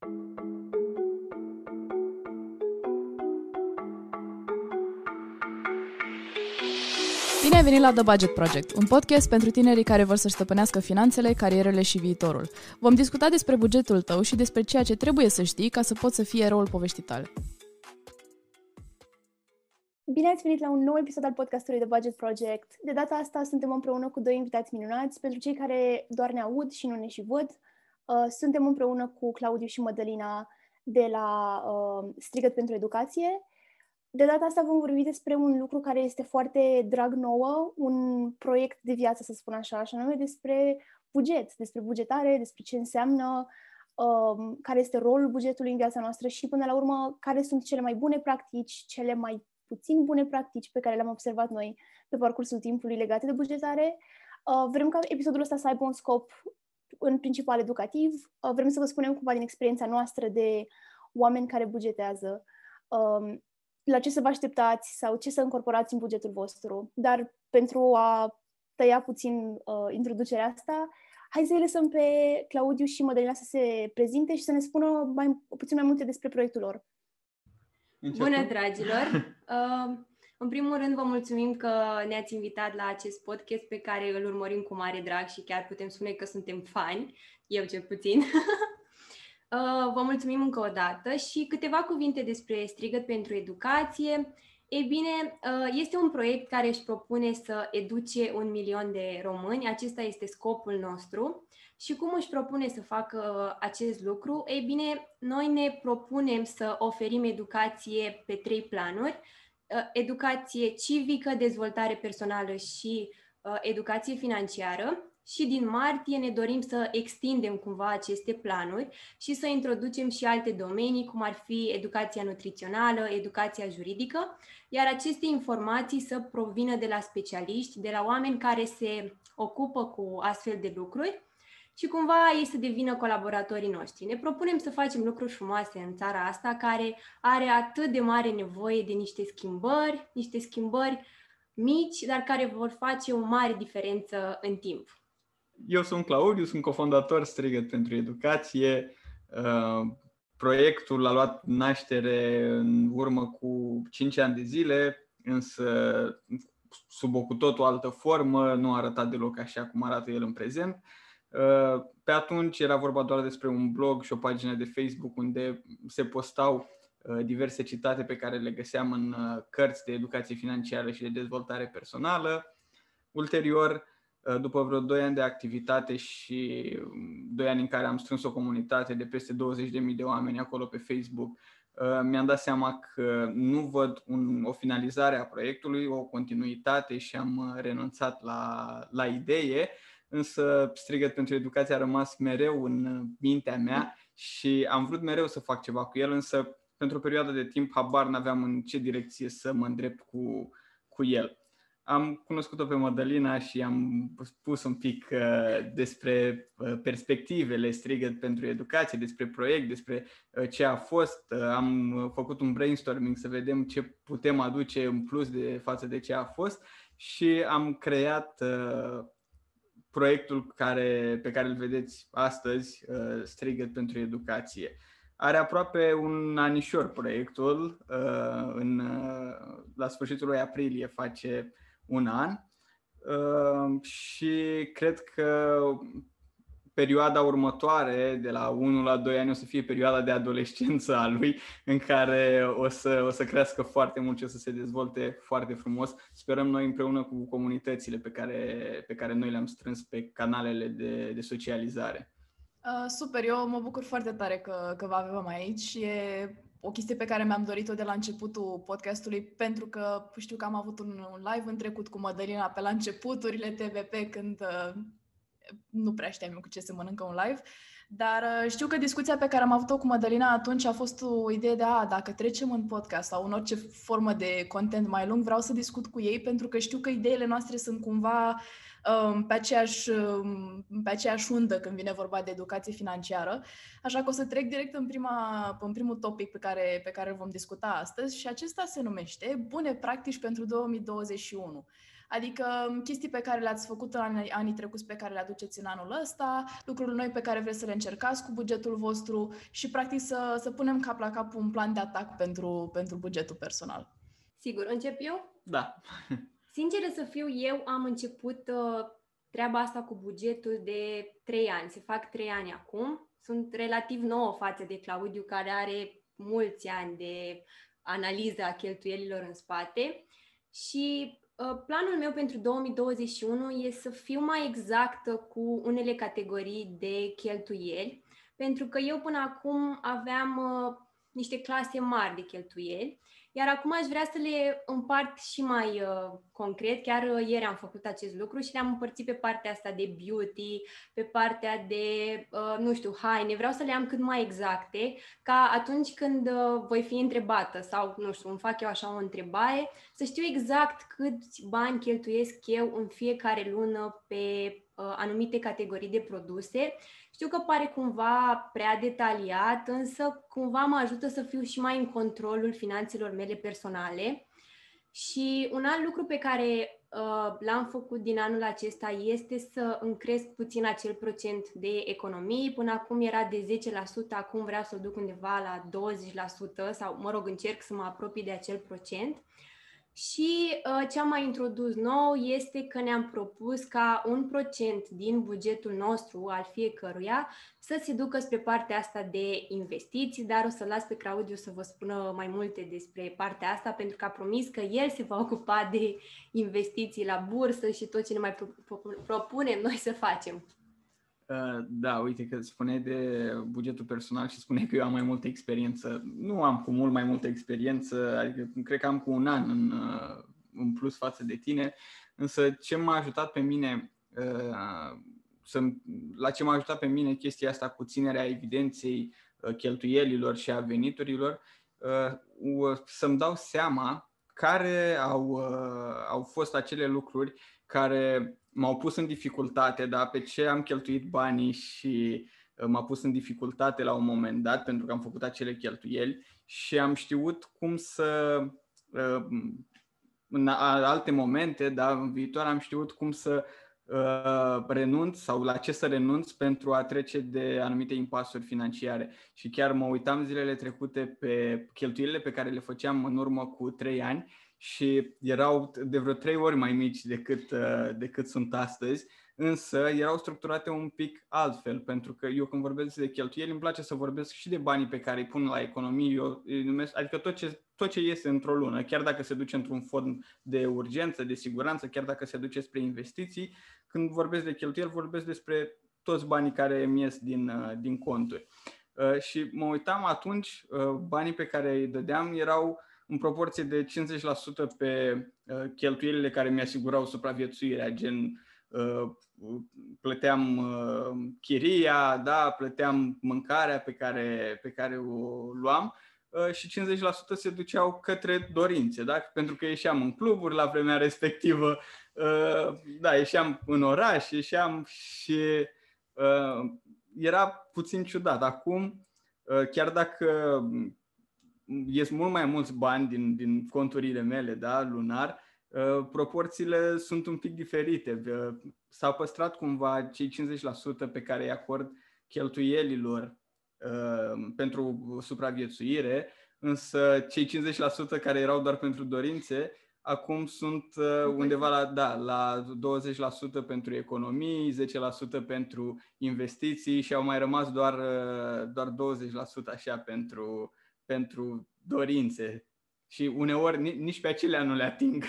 Bine ai venit la The Budget Project, un podcast pentru tinerii care vor să stăpânească finanțele, carierele și viitorul. Vom discuta despre bugetul tău și despre ceea ce trebuie să știi ca să poți să fii eroul poveștii tale. Bine ați venit la un nou episod al podcastului The Budget Project. De data asta suntem împreună cu doi invitați minunați. Pentru cei care doar ne aud și nu ne și văd, uh, suntem împreună cu Claudiu și Mădălina de la uh, Strigăt pentru Educație. De data asta vom vorbi despre un lucru care este foarte drag nouă, un proiect de viață, să spun așa, și anume despre buget, despre bugetare, despre ce înseamnă, um, care este rolul bugetului în viața noastră și, până la urmă, care sunt cele mai bune practici, cele mai puțin bune practici pe care le-am observat noi pe parcursul timpului legate de bugetare. Uh, vrem ca episodul ăsta să aibă un scop în principal educativ. Uh, vrem să vă spunem cumva din experiența noastră de oameni care bugetează, um, la ce să vă așteptați sau ce să încorporați în bugetul vostru. Dar pentru a tăia puțin uh, introducerea asta, hai să-i lăsăm pe Claudiu și Mădălina să se prezinte și să ne spună mai, puțin mai multe despre proiectul lor. Începem? Bună, dragilor! Uh, în primul rând, vă mulțumim că ne-ați invitat la acest podcast pe care îl urmărim cu mare drag și chiar putem spune că suntem fani, eu cel puțin. uh, vă mulțumim încă o dată și câteva cuvinte despre Strigăt pentru Educație. Ei bine, uh, este un proiect care își propune să educe un milion de români. Acesta este scopul nostru. Și cum își propune să facă acest lucru? Ei bine, noi ne propunem să oferim educație pe trei planuri. Uh, educație civică, dezvoltare personală și uh, educație financiară. Și din martie ne dorim să extindem cumva aceste planuri și să introducem și alte domenii, cum ar fi educația nutrițională, educația juridică, iar aceste informații să provină de la specialiști, de la oameni care se ocupă cu astfel de lucruri și cumva ei să devină colaboratorii noștri. Ne propunem să facem lucruri frumoase în țara asta care are atât de mare nevoie de niște schimbări, niște schimbări mici, dar care vor face o mare diferență în timp. Eu sunt Claudiu, sunt cofondator Strigăt pentru Educație. Uh, proiectul a luat naștere în urmă cu 5 ani de zile, însă sub o cu totul altă formă, nu a arătat deloc așa cum arată el în prezent. Uh, pe atunci era vorba doar despre un blog și o pagină de Facebook unde se postau uh, diverse citate pe care le găseam în uh, cărți de educație financiară și de dezvoltare personală. Ulterior, după vreo 2 ani de activitate și 2 um, ani în care am strâns o comunitate de peste 20.000 de oameni acolo pe Facebook, mi-am dat seama că nu văd un, o finalizare a proiectului, o continuitate și am renunțat la, la idee însă strigăt pentru educație a rămas mereu în mintea mea și am vrut mereu să fac ceva cu el, însă pentru o perioadă de timp habar n-aveam în ce direcție să mă îndrept cu, cu el. Am cunoscut-o pe Madalina și am spus un pic uh, despre uh, perspectivele strigăt pentru educație, despre proiect, despre uh, ce a fost. Uh, am făcut un brainstorming să vedem ce putem aduce în plus de față de ce a fost și am creat uh, proiectul care, pe care îl vedeți astăzi, uh, Strigăt pentru Educație. Are aproape un anișor proiectul, uh, în, uh, la sfârșitul lui aprilie face un an și cred că perioada următoare, de la 1 la 2 ani, o să fie perioada de adolescență a lui, în care o să, o să crească foarte mult și o să se dezvolte foarte frumos. Sperăm noi împreună cu comunitățile pe care, pe care noi le-am strâns pe canalele de, de socializare. Uh, super, eu mă bucur foarte tare că, că vă avem aici. E o chestie pe care mi-am dorit-o de la începutul podcastului, pentru că știu că am avut un, un live în trecut cu Mădălina pe la începuturile TVP, când uh, nu prea știam eu cu ce se mănâncă un live, dar uh, știu că discuția pe care am avut-o cu Madalina atunci a fost o idee de, a, dacă trecem în podcast sau în orice formă de content mai lung, vreau să discut cu ei pentru că știu că ideile noastre sunt cumva um, pe, aceeași, um, pe aceeași undă când vine vorba de educație financiară. Așa că o să trec direct în, prima, în primul topic pe care, pe care îl vom discuta astăzi și acesta se numește Bune practici pentru 2021. Adică chestii pe care le-ați făcut în anii, anii trecuți, pe care le aduceți în anul ăsta, lucruri noi pe care vreți să le încercați cu bugetul vostru și practic să, să punem cap la cap un plan de atac pentru, pentru bugetul personal. Sigur, încep eu? Da. Sinceră să fiu, eu am început uh, treaba asta cu bugetul de 3 ani. Se fac 3 ani acum. Sunt relativ nouă față de Claudiu, care are mulți ani de analiză a cheltuielilor în spate. Și uh, planul meu pentru 2021 e să fiu mai exactă cu unele categorii de cheltuieli, pentru că eu până acum aveam uh, niște clase mari de cheltuieli iar acum aș vrea să le împart și mai uh, concret. Chiar uh, ieri am făcut acest lucru și le-am împărțit pe partea asta de beauty, pe partea de, uh, nu știu, haine. Vreau să le am cât mai exacte, ca atunci când uh, voi fi întrebată sau, nu știu, îmi fac eu așa o întrebare, să știu exact câți bani cheltuiesc eu în fiecare lună pe uh, anumite categorii de produse știu că pare cumva prea detaliat, însă cumva mă ajută să fiu și mai în controlul finanțelor mele personale. Și un alt lucru pe care uh, l-am făcut din anul acesta este să încresc puțin acel procent de economii. Până acum era de 10%, acum vreau să o duc undeva la 20% sau, mă rog, încerc să mă apropii de acel procent. Și uh, ce am mai introdus nou este că ne-am propus ca un procent din bugetul nostru al fiecăruia să se ducă spre partea asta de investiții, dar o să las pe Claudiu să vă spună mai multe despre partea asta, pentru că a promis că el se va ocupa de investiții la bursă și tot ce ne mai propunem noi să facem. Uh, da, uite că spune de bugetul personal și spune că eu am mai multă experiență. Nu am cu mult mai multă experiență, adică cred că am cu un an în, uh, în plus față de tine, însă ce m-a ajutat pe mine uh, să, la ce m-a ajutat pe mine chestia asta cu ținerea evidenței cheltuielilor și a veniturilor, să-mi dau seama care au, au fost acele lucruri care m-au pus în dificultate, da, pe ce am cheltuit banii și uh, m-a pus în dificultate la un moment dat pentru că am făcut acele cheltuieli și am știut cum să uh, în alte momente, da, în viitor am știut cum să uh, renunț sau la ce să renunț pentru a trece de anumite impasuri financiare. Și chiar mă uitam zilele trecute pe cheltuielile pe care le făceam în urmă cu trei ani și erau de vreo trei ori mai mici decât, uh, decât sunt astăzi, însă erau structurate un pic altfel, pentru că eu când vorbesc de cheltuieli îmi place să vorbesc și de banii pe care îi pun la economie, eu îi numesc, adică tot ce, tot ce iese într-o lună, chiar dacă se duce într-un fond de urgență, de siguranță, chiar dacă se duce spre investiții, când vorbesc de cheltuieli, vorbesc despre toți banii care îmi ies din, uh, din conturi. Uh, și mă uitam atunci, banii pe care îi dădeam erau în proporție de 50% pe uh, cheltuielile care mi-asigurau supraviețuirea, gen uh, plăteam uh, chiria, da, plăteam mâncarea pe care, pe care o luam și 50% se duceau către dorințe, da? pentru că ieșeam în cluburi la vremea respectivă, da, ieșeam în oraș, ieșeam și era puțin ciudat. Acum, chiar dacă ies mult mai mulți bani din, din conturile mele, da, lunar, uh, proporțiile sunt un pic diferite. Uh, s-au păstrat cumva cei 50% pe care îi acord cheltuielilor uh, pentru supraviețuire, însă cei 50% care erau doar pentru dorințe, acum sunt undeva la, da, la 20% pentru economii, 10% pentru investiții și au mai rămas doar, doar 20% așa pentru, pentru dorințe și uneori nici pe acelea nu le ating.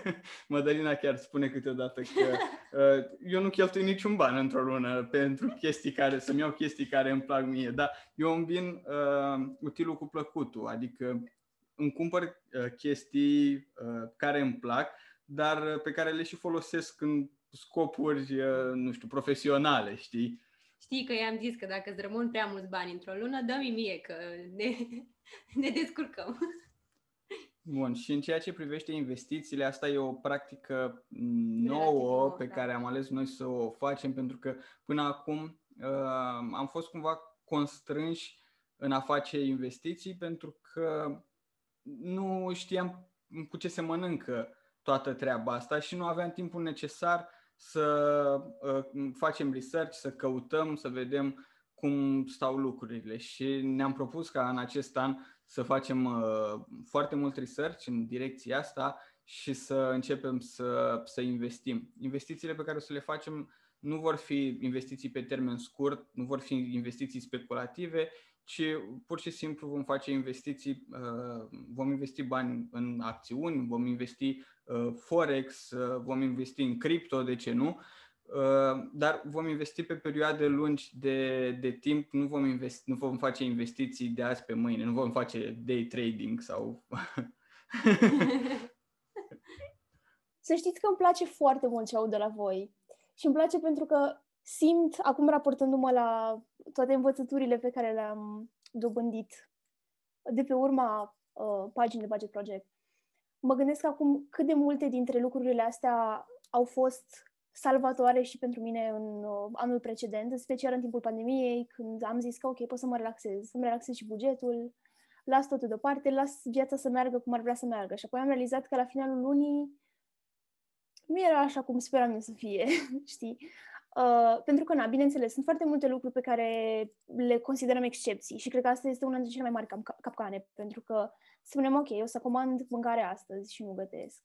Mădălina chiar spune câteodată că uh, eu nu cheltui niciun ban într-o lună pentru chestii care, să-mi iau chestii care îmi plac mie, dar eu îmi vin uh, utilul cu plăcutul, adică îmi cumpăr uh, chestii uh, care îmi plac, dar pe care le și folosesc în scopuri, uh, nu știu, profesionale, știi? Știi că i-am zis că dacă îți rămân prea mulți bani într-o lună, dă-mi mie că ne, ne descurcăm. Bun, și în ceea ce privește investițiile, asta e o practică nouă pe da. care am ales noi să o facem, pentru că până acum uh, am fost cumva constrânși în a face investiții pentru că nu știam cu ce se mănâncă toată treaba asta și nu aveam timpul necesar să uh, facem research, să căutăm, să vedem cum stau lucrurile și ne-am propus ca în acest an să facem uh, foarte mult research în direcția asta și să începem să, să investim. Investițiile pe care o să le facem nu vor fi investiții pe termen scurt, nu vor fi investiții speculative, ci pur și simplu vom face investiții, uh, vom investi bani în acțiuni, vom investi uh, forex, uh, vom investi în cripto, de ce nu? Dar vom investi pe perioade lungi de, de timp, nu vom, investi, nu vom face investiții de azi pe mâine, nu vom face day trading sau... Să știți că îmi place foarte mult ce aud de la voi. Și îmi place pentru că simt, acum raportându-mă la toate învățăturile pe care le-am dobândit de pe urma uh, paginii de Budget Project, mă gândesc acum cât de multe dintre lucrurile astea au fost salvatoare și pentru mine în uh, anul precedent, în special în timpul pandemiei, când am zis că ok, pot să mă relaxez, să-mi relaxez și bugetul, las totul deoparte, las viața să meargă cum ar vrea să meargă. Și apoi am realizat că la finalul lunii nu era așa cum speram eu să fie, știi? Uh, pentru că, na, bineînțeles, sunt foarte multe lucruri pe care le considerăm excepții și cred că asta este una dintre cele mai mari cap- capcane, pentru că spunem, ok, o să comand mâncare astăzi și nu gătesc.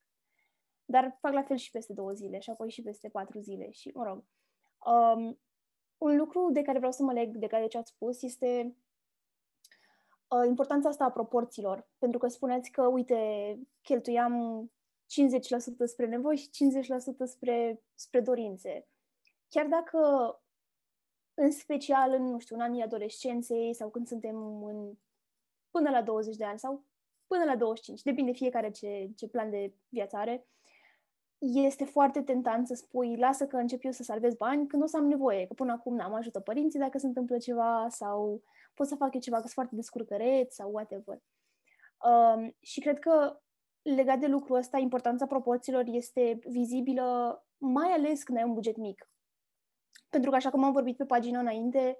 Dar fac la fel și peste două zile și apoi și peste patru zile și, mă rog. Um, un lucru de care vreau să mă leg de care ce ați spus este uh, importanța asta a proporțiilor. Pentru că spuneți că, uite, cheltuiam 50% spre nevoi și 50% spre, spre dorințe. Chiar dacă, în special în, nu știu, în anii adolescenței sau când suntem în, până la 20 de ani sau până la 25, depinde fiecare ce, ce plan de viață are, este foarte tentant să spui, lasă că încep eu să salvez bani când o să am nevoie, că până acum n-am ajută părinții dacă se întâmplă ceva sau pot să fac eu ceva că sunt foarte descurcăreț sau whatever. Um, și cred că legat de lucrul ăsta, importanța proporțiilor este vizibilă mai ales când ai un buget mic. Pentru că, așa cum am vorbit pe pagina înainte,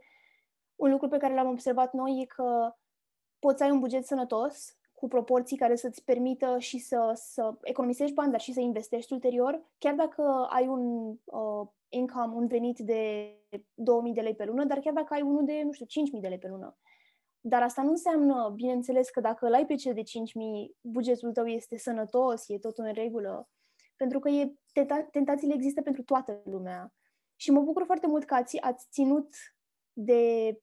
un lucru pe care l-am observat noi e că poți să ai un buget sănătos, cu proporții care să-ți permită și să, să economisești bani, dar și să investești ulterior, chiar dacă ai un uh, income, un venit de 2000 de lei pe lună, dar chiar dacă ai unul de, nu știu, 5000 de lei pe lună. Dar asta nu înseamnă, bineînțeles, că dacă îl ai pe cel de 5.000, bugetul tău este sănătos, e tot în regulă. Pentru că e, tenta- tentațiile există pentru toată lumea. Și mă bucur foarte mult că ați, ați ținut de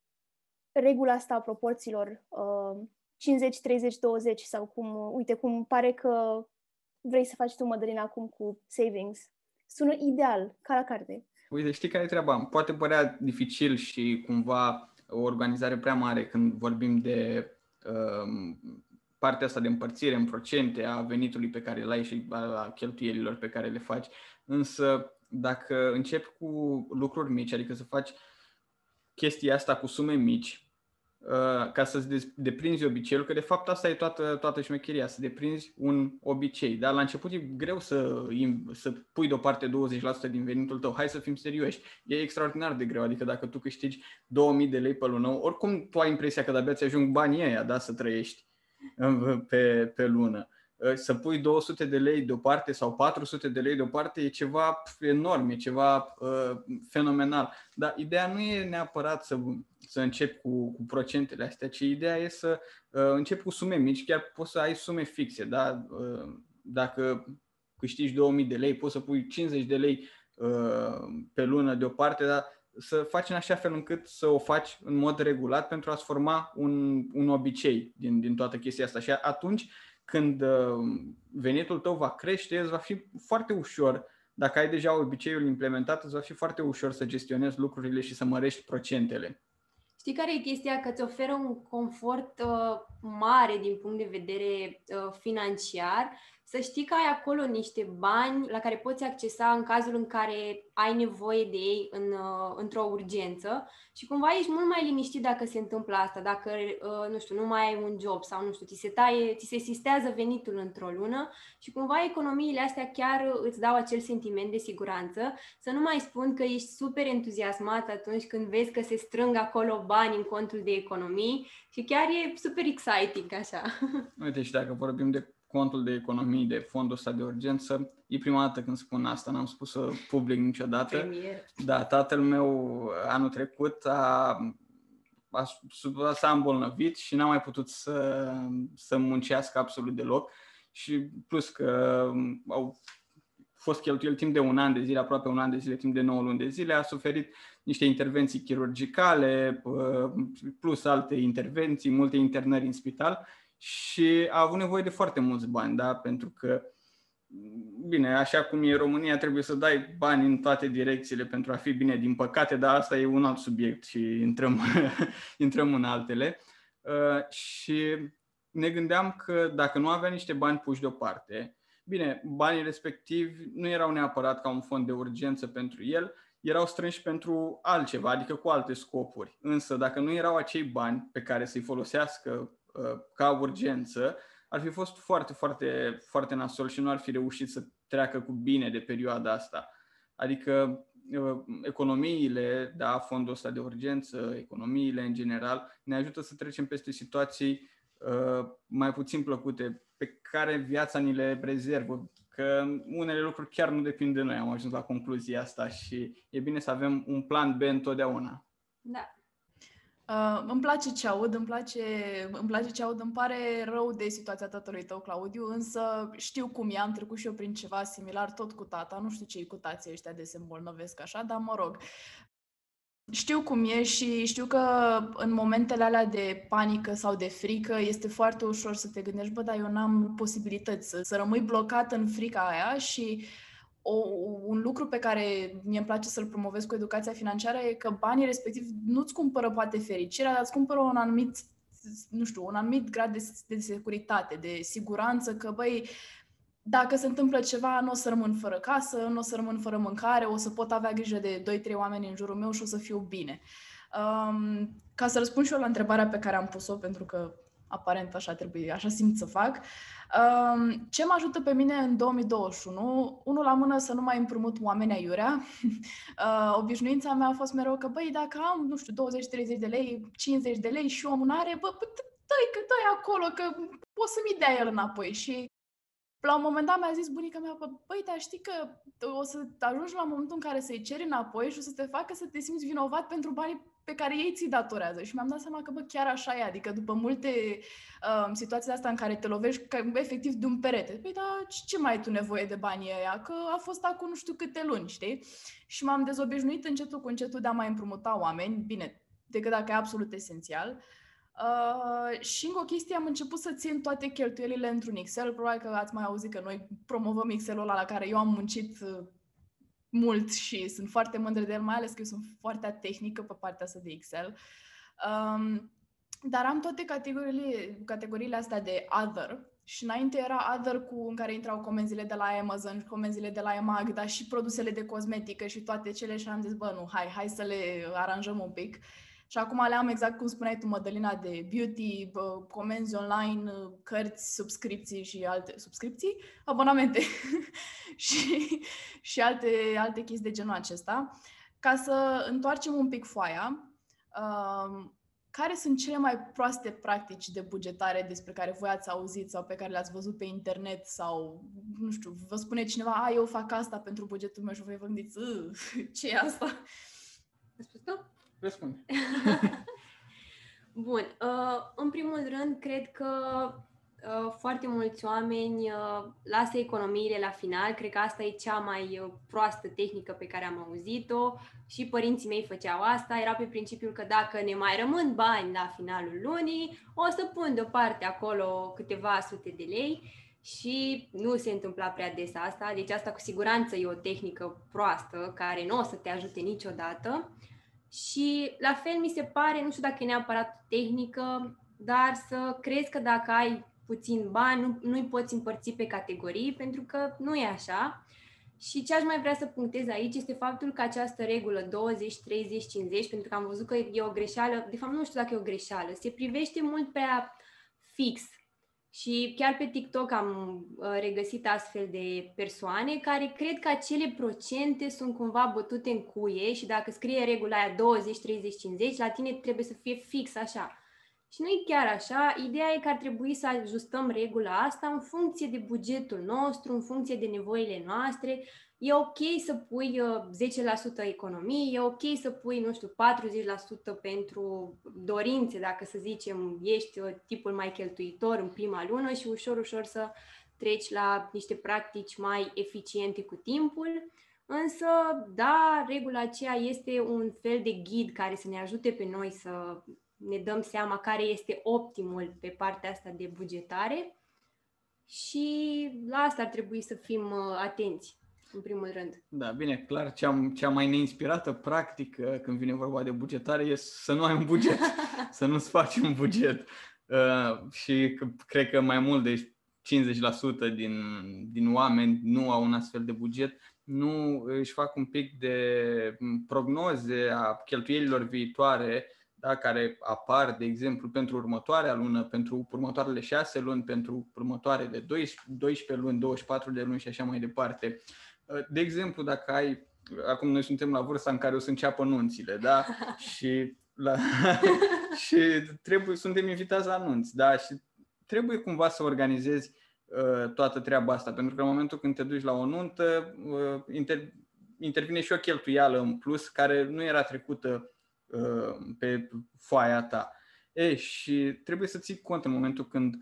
regula asta a proporțiilor uh, 50, 30, 20 sau cum, uite, cum pare că vrei să faci tu, Mădălina, acum cu savings. Sună ideal, ca la carte. Uite, știi care e treaba? Poate părea dificil și cumva o organizare prea mare când vorbim de um, partea asta de împărțire în procente a venitului pe care îl ai și a cheltuielilor pe care le faci. Însă, dacă începi cu lucruri mici, adică să faci chestia asta cu sume mici, Uh, ca să-ți deprinzi obiceiul, că de fapt asta e toată, toată șmecheria, să deprinzi un obicei. Dar la început e greu să, să pui deoparte 20% din venitul tău. Hai să fim serioși. E extraordinar de greu. Adică dacă tu câștigi 2000 de lei pe lună, oricum tu ai impresia că de-abia ți-ajung banii ăia, da, să trăiești uh, pe, pe lună. Uh, să pui 200 de lei deoparte sau 400 de lei deoparte e ceva enorm, e ceva uh, fenomenal. Dar ideea nu e neapărat să, să începi cu, cu procentele astea, ci ideea e să uh, începi cu sume mici, chiar poți să ai sume fixe. Da? Uh, dacă câștigi 2000 de lei, poți să pui 50 de lei uh, pe lună deoparte, dar să faci în așa fel încât să o faci în mod regulat pentru a-ți forma un, un obicei din, din toată chestia asta. Și atunci când uh, venitul tău va crește, îți va fi foarte ușor, dacă ai deja obiceiul implementat, îți va fi foarte ușor să gestionezi lucrurile și să mărești procentele. Știi care e chestia? Că îți oferă un confort uh, mare din punct de vedere uh, financiar să știi că ai acolo niște bani la care poți accesa în cazul în care ai nevoie de ei în, uh, într-o urgență și cumva ești mult mai liniștit dacă se întâmplă asta, dacă, uh, nu știu, nu mai ai un job sau, nu știu, ți se taie, ți se sistează venitul într-o lună și cumva economiile astea chiar îți dau acel sentiment de siguranță. Să nu mai spun că ești super entuziasmat atunci când vezi că se strâng acolo bani în contul de economii și chiar e super exciting așa. Uite, și dacă vorbim de contul de economii de fondul ăsta de urgență. E prima dată când spun asta, n-am spus-o public niciodată. Premier. Da, tatăl meu anul trecut a, a, s-a îmbolnăvit și n-a mai putut să, să muncească absolut deloc. Și plus că au fost cheltuiel timp de un an de zile, aproape un an de zile, timp de 9 luni de zile, a suferit niște intervenții chirurgicale, plus alte intervenții, multe internări în spital și a avut nevoie de foarte mulți bani, da? pentru că, bine, așa cum e România, trebuie să dai bani în toate direcțiile pentru a fi bine, din păcate, dar asta e un alt subiect și intrăm, intrăm în altele. Uh, și ne gândeam că dacă nu avea niște bani puși deoparte, bine, banii respectivi nu erau neapărat ca un fond de urgență pentru el, erau strânși pentru altceva, adică cu alte scopuri. Însă, dacă nu erau acei bani pe care să-i folosească Uh, ca urgență, ar fi fost foarte, foarte, foarte nasol și nu ar fi reușit să treacă cu bine de perioada asta. Adică uh, economiile, da, fondul ăsta de urgență, economiile în general, ne ajută să trecem peste situații uh, mai puțin plăcute pe care viața ni le rezervă, că unele lucruri chiar nu depind de noi, am ajuns la concluzia asta și e bine să avem un plan B întotdeauna. Da, Uh, îmi place ce aud, îmi place, îmi place ce aud, îmi pare rău de situația tatălui tău, Claudiu, însă știu cum e, am trecut și eu prin ceva similar, tot cu tata, nu știu ce cu tații ăștia de se îmbolnăvesc așa, dar mă rog. Știu cum e și știu că în momentele alea de panică sau de frică este foarte ușor să te gândești, bă, dar eu n-am posibilități să, să rămâi blocat în frica aia și o, un lucru pe care mi-e place să-l promovez cu educația financiară e că banii respectiv nu-ți cumpără poate fericirea, dar îți cumpără un anumit, nu știu, un anumit grad de, de securitate, de siguranță, că băi, dacă se întâmplă ceva, nu o să rămân fără casă, nu o să rămân fără mâncare, o să pot avea grijă de 2-3 oameni în jurul meu și o să fiu bine. Um, ca să răspund și eu la întrebarea pe care am pus-o, pentru că aparent așa trebuie, așa simt să fac. Ce mă ajută pe mine în 2021? Unul la mână să nu mai împrumut oameni aiurea. Obișnuința mea a fost mereu că, băi, dacă am, nu știu, 20-30 de lei, 50 de lei și omul are, bă, dă-i, că dă acolo, că poți să-mi dea el înapoi. Și la un moment dat mi-a zis bunica mea, băi, dar știi că o să ajungi la momentul în care să-i ceri înapoi și o să te facă să te simți vinovat pentru banii pe care ei ți datorează. Și mi-am dat seama că, bă, chiar așa e. Adică după multe uh, situații astea în care te lovești că, efectiv de un perete. Păi, dar ce mai ai tu nevoie de banii ăia? Că a fost acum nu știu câte luni, știi? Și m-am dezobișnuit încetul cu încetul de a mai împrumuta oameni, bine, decât dacă e absolut esențial. Uh, și încă o chestie, am început să țin toate cheltuielile într-un Excel. Probabil că ați mai auzit că noi promovăm Excel-ul ăla la care eu am muncit uh, mult și sunt foarte mândră de el, mai ales că eu sunt foarte tehnică pe partea asta de Excel. Um, dar am toate categoriile, categoriile astea de other și înainte era other cu în care intrau comenzile de la Amazon, comenzile de la EMAG, dar și produsele de cosmetică și toate cele și am zis, bă, nu, hai, hai să le aranjăm un pic. Și acum le am exact cum spuneai tu, Mădălina, de beauty, comenzi online, cărți, subscripții și alte subscripții, abonamente și, și alte, alte chestii de genul acesta. Ca să întoarcem un pic foaia, um, care sunt cele mai proaste practici de bugetare despre care voi ați auzit sau pe care le-ați văzut pe internet sau, nu știu, vă spune cineva, a, eu fac asta pentru bugetul meu și voi vă gândiți, ce e asta? Răspunde. Bun. Uh, în primul rând, cred că uh, foarte mulți oameni uh, lasă economiile la final. Cred că asta e cea mai uh, proastă tehnică pe care am auzit-o și părinții mei făceau asta. Era pe principiul că dacă ne mai rămân bani la finalul lunii, o să pun deoparte acolo câteva sute de lei și nu se întâmpla prea des asta. Deci asta cu siguranță e o tehnică proastă care nu o să te ajute niciodată. Și la fel mi se pare, nu știu dacă e neapărat tehnică, dar să crezi că dacă ai puțin bani, nu, nu-i poți împărți pe categorii, pentru că nu e așa. Și ce aș mai vrea să punctez aici este faptul că această regulă 20, 30, 50, pentru că am văzut că e o greșeală, de fapt nu știu dacă e o greșeală, se privește mult prea fix și chiar pe TikTok am uh, regăsit astfel de persoane care cred că acele procente sunt cumva bătute în cuie și dacă scrie regula aia 20, 30, 50, la tine trebuie să fie fix așa. Și nu e chiar așa. Ideea e că ar trebui să ajustăm regula asta în funcție de bugetul nostru, în funcție de nevoile noastre. E ok să pui 10% uh, economie, e ok să pui, nu știu, 40% pentru dorințe, dacă să zicem, ești uh, tipul mai cheltuitor în prima lună și ușor, ușor să treci la niște practici mai eficiente cu timpul. Însă, da, regula aceea este un fel de ghid care să ne ajute pe noi să ne dăm seama care este optimul pe partea asta de bugetare și la asta ar trebui să fim uh, atenți, în primul rând. Da, bine, clar, cea, cea mai neinspirată practică când vine vorba de bugetare e să nu ai un buget, să nu-ți faci un buget. Uh, și cred că mai mult de 50% din, din oameni nu au un astfel de buget, nu își fac un pic de prognoze a cheltuielilor viitoare da, care apar, de exemplu, pentru următoarea lună, pentru următoarele șase luni, pentru următoarele 12 luni, 24 de luni și așa mai departe. De exemplu, dacă ai, acum noi suntem la vârsta în care o să înceapă nunțile, da? și, la, și trebuie, suntem invitați la nunți, da? Și trebuie cumva să organizezi uh, toată treaba asta, pentru că în momentul când te duci la o nuntă, uh, inter, intervine și o cheltuială în plus care nu era trecută uh, pe foaia ta. E, și trebuie să ții cont în momentul când uh,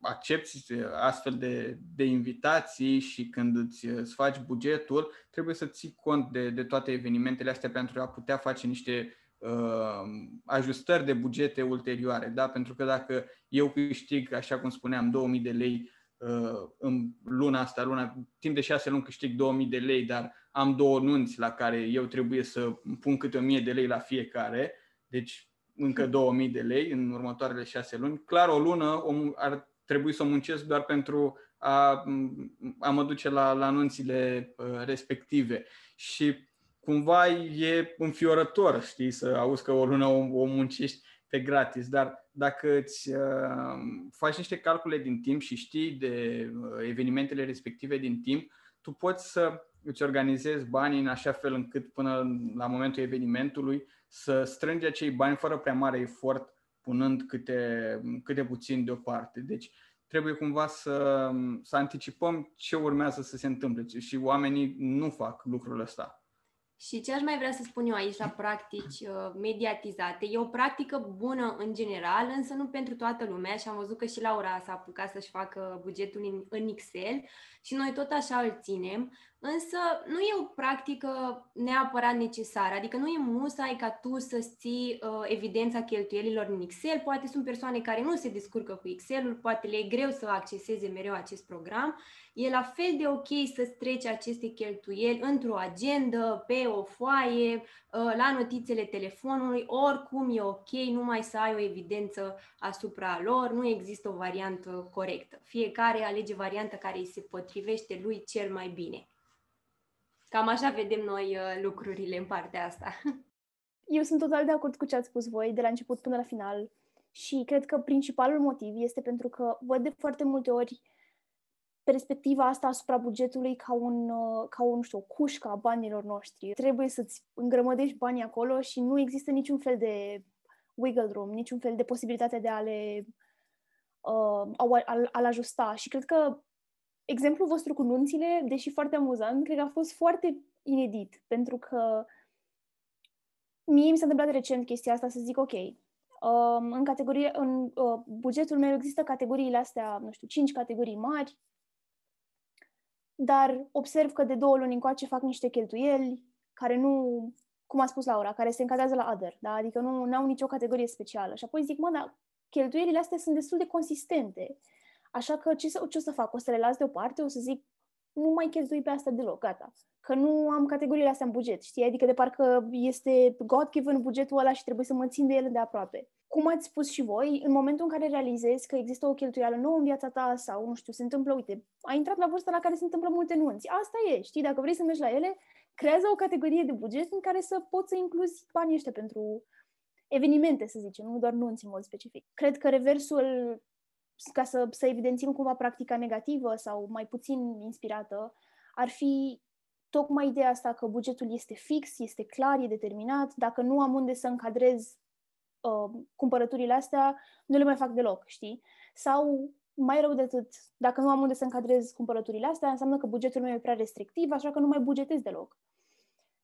accepti astfel de, de invitații și când îți, îți faci bugetul, trebuie să ții cont de, de toate evenimentele astea pentru a putea face niște uh, ajustări de bugete ulterioare, da? Pentru că dacă eu câștig, așa cum spuneam, 2000 de lei uh, în luna asta, luna, timp de șase luni câștig 2000 de lei, dar am două nunți la care eu trebuie să pun câte 1000 de lei la fiecare, deci încă 2000 de lei în următoarele șase luni. Clar, o lună ar trebui să o muncesc doar pentru a, a mă duce la, la anunțile uh, respective. Și cumva e înfiorător, știi, să auzi că o lună o, o muncești pe gratis, dar dacă îți uh, faci niște calcule din timp și știi de uh, evenimentele respective din timp, tu poți să îți organizezi banii în așa fel încât până la momentul evenimentului să strângi acei bani fără prea mare efort, punând câte, câte puțin deoparte. Deci trebuie cumva să, să anticipăm ce urmează să se întâmple și oamenii nu fac lucrul ăsta. Și ce aș mai vrea să spun eu aici la practici uh, mediatizate, e o practică bună în general, însă nu pentru toată lumea și am văzut că și Laura s-a apucat să-și facă bugetul în, în Excel și noi tot așa îl ținem, însă nu e o practică neapărat necesară, adică nu e musai ca tu să ții uh, evidența cheltuielilor în Excel, poate sunt persoane care nu se descurcă cu Excel-ul, poate le e greu să acceseze mereu acest program, e la fel de ok să treci aceste cheltuieli într-o agendă, pe o foaie, uh, la notițele telefonului, oricum e ok, numai să ai o evidență asupra lor, nu există o variantă corectă. Fiecare alege varianta care îi se potrivește lui cel mai bine. Cam așa vedem noi uh, lucrurile în partea asta. Eu sunt total de acord cu ce ați spus voi, de la început până la final. Și cred că principalul motiv este pentru că văd de foarte multe ori perspectiva asta asupra bugetului ca un, uh, ca un, știu, cușcă a banilor noștri. Trebuie să-ți îngrămădești banii acolo și nu există niciun fel de wiggle room, niciun fel de posibilitate de a le uh, a, a, a ajusta. Și cred că exemplul vostru cu nunțile, deși foarte amuzant, cred că a fost foarte inedit, pentru că mie mi s-a întâmplat recent chestia asta să zic, ok, um, în categorie, în uh, bugetul meu există categoriile astea, nu știu, cinci categorii mari, dar observ că de două luni încoace fac niște cheltuieli care nu, cum a spus Laura, care se încadrează la other, da? adică nu au nicio categorie specială. Și apoi zic, mă, dar cheltuielile astea sunt destul de consistente. Așa că ce, să, ce o să fac? O să le las deoparte? O să zic, nu mai cheltui pe asta deloc, gata. Că nu am categoriile astea în buget, știi? Adică de parcă este God-given bugetul ăla și trebuie să mă țin de el de aproape. Cum ați spus și voi, în momentul în care realizezi că există o cheltuială nouă în viața ta sau, nu știu, se întâmplă, uite, ai intrat la vârsta la care se întâmplă multe nunți. Asta e, știi? Dacă vrei să mergi la ele, creează o categorie de buget în care să poți să incluzi banii ăștia pentru evenimente, să zicem, nu doar nunți în mod specific. Cred că reversul ca să, să evidențiem cumva practica negativă sau mai puțin inspirată, ar fi tocmai ideea asta că bugetul este fix, este clar, e determinat. Dacă nu am unde să încadrez uh, cumpărăturile astea, nu le mai fac deloc, știi? Sau mai rău de atât, dacă nu am unde să încadrez cumpărăturile astea, înseamnă că bugetul meu e prea restrictiv, așa că nu mai bugetez deloc.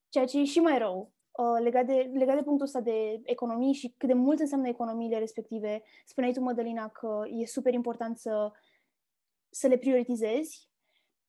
Ceea ce e și mai rău, uh, legat, de, legat de punctul ăsta de economii și cât de mult înseamnă economiile respective. Spuneai tu, Mădălina, că e super important să, să le prioritizezi,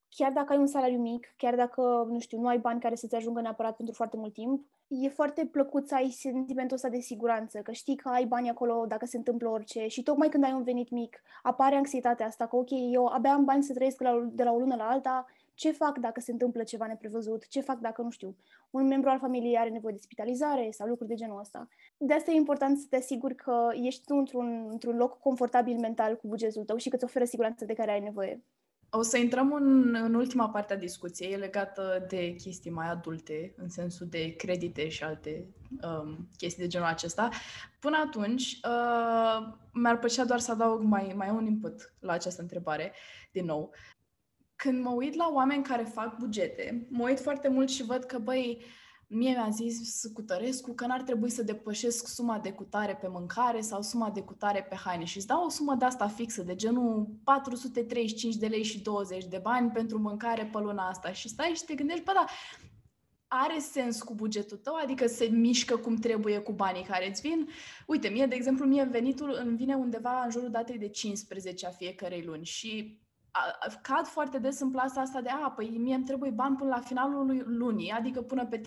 chiar dacă ai un salariu mic, chiar dacă, nu știu, nu ai bani care să-ți ajungă neapărat pentru foarte mult timp, e foarte plăcut să ai sentimentul ăsta de siguranță, că știi că ai bani acolo dacă se întâmplă orice și tocmai când ai un venit mic apare anxietatea asta că ok, eu abia am bani să trăiesc de la o lună la alta, ce fac dacă se întâmplă ceva neprevăzut, ce fac dacă, nu știu, un membru al familiei are nevoie de spitalizare sau lucruri de genul ăsta. De asta e important să te asiguri că ești tu într-un, într-un loc confortabil mental cu bugetul tău și că îți oferă siguranța de care ai nevoie. O să intrăm în, în ultima parte a discuției, e legată de chestii mai adulte, în sensul de credite și alte um, chestii de genul acesta. Până atunci, uh, mi-ar plăcea doar să adaug mai, mai un input la această întrebare, din nou. Când mă uit la oameni care fac bugete, mă uit foarte mult și văd că, băi, uh, Mie mi-a zis Cutărescu că n-ar trebui să depășesc suma de cutare pe mâncare sau suma de cutare pe haine. Și îți dau o sumă de asta fixă, de genul 435 de lei și 20 de bani pentru mâncare pe luna asta. Și stai și te gândești, bă, da, are sens cu bugetul tău, adică se mișcă cum trebuie cu banii care îți vin. Uite, mie, de exemplu, mie venitul îmi vine undeva în jurul datei de 15 a fiecarei luni și cad foarte des în plasa asta de, a, păi mie îmi trebuie bani până la finalul lunii, adică până pe 30-31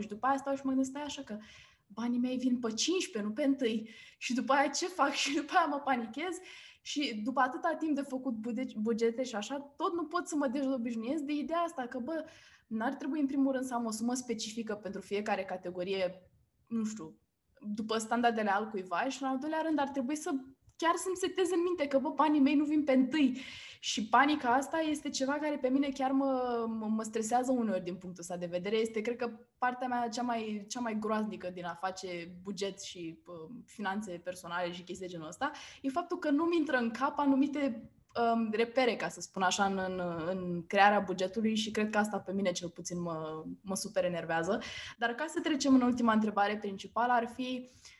și după aia stau și mă gândesc, stai așa că banii mei vin pe 15, nu pe 1 și după aia ce fac? Și după aia mă panichez. Și după atâta timp de făcut bugete și așa, tot nu pot să mă dezobișnuiesc de ideea asta că, bă, n-ar trebui în primul rând să am o sumă specifică pentru fiecare categorie, nu știu, după standardele altcuiva și în al doilea rând ar trebui să chiar să-mi setez în minte că, bă, banii mei nu vin pe întâi. Și panica asta este ceva care pe mine chiar mă, mă, mă stresează uneori din punctul ăsta de vedere. Este, cred că, partea mea cea mai, cea mai groaznică din a face buget și uh, finanțe personale și chestii de genul ăsta, e faptul că nu-mi intră în cap anumite um, repere, ca să spun așa, în, în, în crearea bugetului și cred că asta pe mine cel puțin mă, mă super enervează. Dar ca să trecem în ultima întrebare principală, ar fi uh,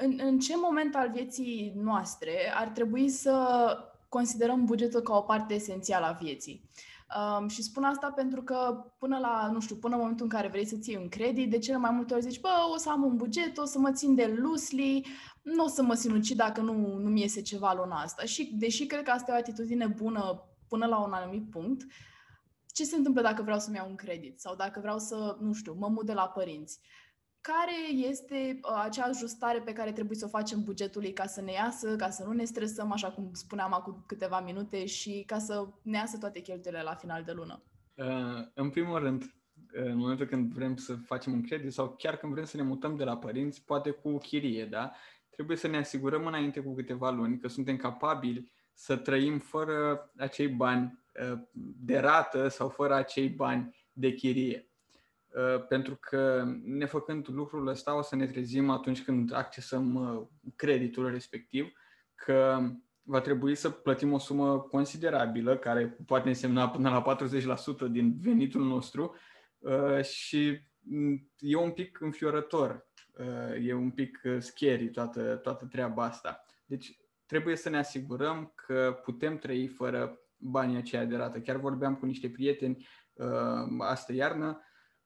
în, în ce moment al vieții noastre ar trebui să considerăm bugetul ca o parte esențială a vieții? Um, și spun asta pentru că până la, nu știu, până în momentul în care vrei să-ți iei un credit, de cele mai multe ori zici, bă, o să am un buget, o să mă țin de loosely, nu o să mă sinucid dacă nu, nu-mi iese ceva luna asta. Și deși cred că asta e o atitudine bună până la un anumit punct, ce se întâmplă dacă vreau să-mi iau un credit sau dacă vreau să, nu știu, mă mut de la părinți? Uh, care este uh, acea ajustare pe care trebuie să o facem bugetului ca să ne iasă, ca să nu ne stresăm, așa cum spuneam acum câteva minute, și ca să ne iasă toate cheltuielile la final de lună? Uh, în primul rând, uh, în momentul când vrem să facem un credit sau chiar când vrem să ne mutăm de la părinți, poate cu chirie, da? Trebuie să ne asigurăm înainte cu câteva luni că suntem capabili să trăim fără acei bani uh, de rată sau fără acei bani de chirie. Uh, pentru că nefăcând lucrul ăsta o să ne trezim atunci când accesăm uh, creditul respectiv că va trebui să plătim o sumă considerabilă, care poate însemna până la 40% din venitul nostru uh, și mm, e un pic înfiorător, e un pic scary toată, toată treaba asta. Deci trebuie să ne asigurăm că putem trăi fără banii aceia de rată. Chiar vorbeam cu niște prieteni astă iarnă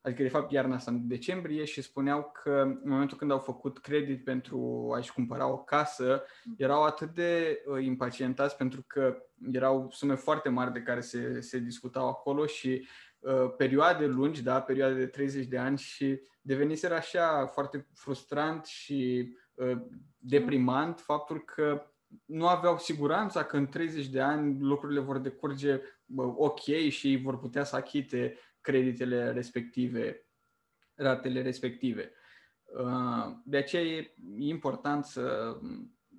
adică de fapt iarna asta în decembrie și spuneau că în momentul când au făcut credit pentru a-și cumpăra o casă, erau atât de uh, impacientați pentru că erau sume foarte mari de care se, se discutau acolo și uh, perioade lungi, da, perioade de 30 de ani și deveniseră așa foarte frustrant și uh, deprimant faptul că nu aveau siguranța că în 30 de ani lucrurile vor decurge ok și vor putea să achite creditele respective, ratele respective. Uh, de aceea e important să,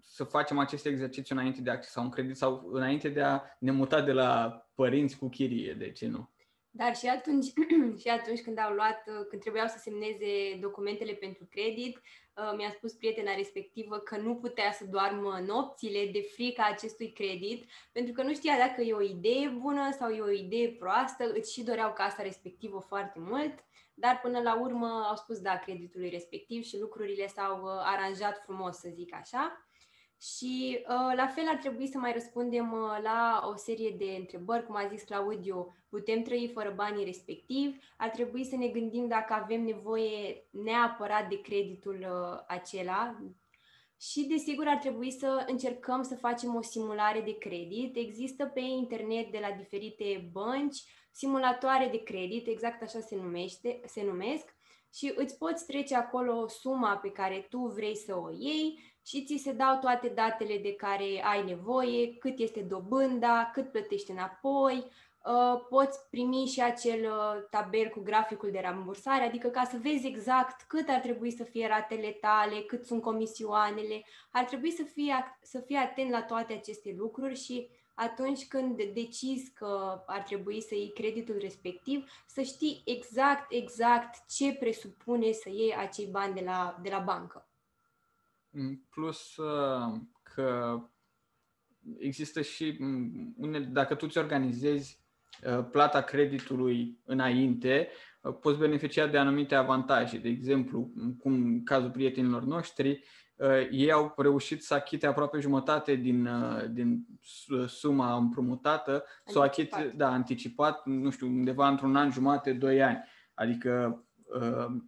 să facem acest exercițiu înainte de a accesa un credit sau înainte de a ne muta de la părinți cu chirie, de ce nu? Dar și atunci, și atunci când au luat, când trebuiau să semneze documentele pentru credit, uh, mi-a spus prietena respectivă că nu putea să doarmă nopțile de frica acestui credit, pentru că nu știa dacă e o idee bună sau e o idee proastă, îți și doreau casa respectivă foarte mult, dar până la urmă au spus da creditului respectiv și lucrurile s-au uh, aranjat frumos, să zic așa. Și uh, la fel ar trebui să mai răspundem uh, la o serie de întrebări, cum a zis Claudiu, putem trăi fără banii respectiv, ar trebui să ne gândim dacă avem nevoie neapărat de creditul uh, acela. Și, desigur, ar trebui să încercăm să facem o simulare de credit. Există pe internet de la diferite bănci simulatoare de credit, exact așa se, numește, se numesc, și îți poți trece acolo suma pe care tu vrei să o iei și ți se dau toate datele de care ai nevoie, cât este dobânda, cât plătești înapoi, uh, poți primi și acel uh, tabel cu graficul de rambursare, adică ca să vezi exact cât ar trebui să fie ratele tale, cât sunt comisioanele, ar trebui să fii, să fii atent la toate aceste lucruri și atunci când decizi că ar trebui să iei creditul respectiv, să știi exact, exact ce presupune să iei acei bani de la, de la bancă. Plus uh, că există și unele, dacă tu ți organizezi uh, plata creditului înainte, uh, poți beneficia de anumite avantaje. De exemplu, cum în cazul prietenilor noștri, ei au reușit să achite aproape jumătate din, din suma împrumutată, să o achite, da, anticipat, nu știu, undeva într-un an jumate, doi ani. Adică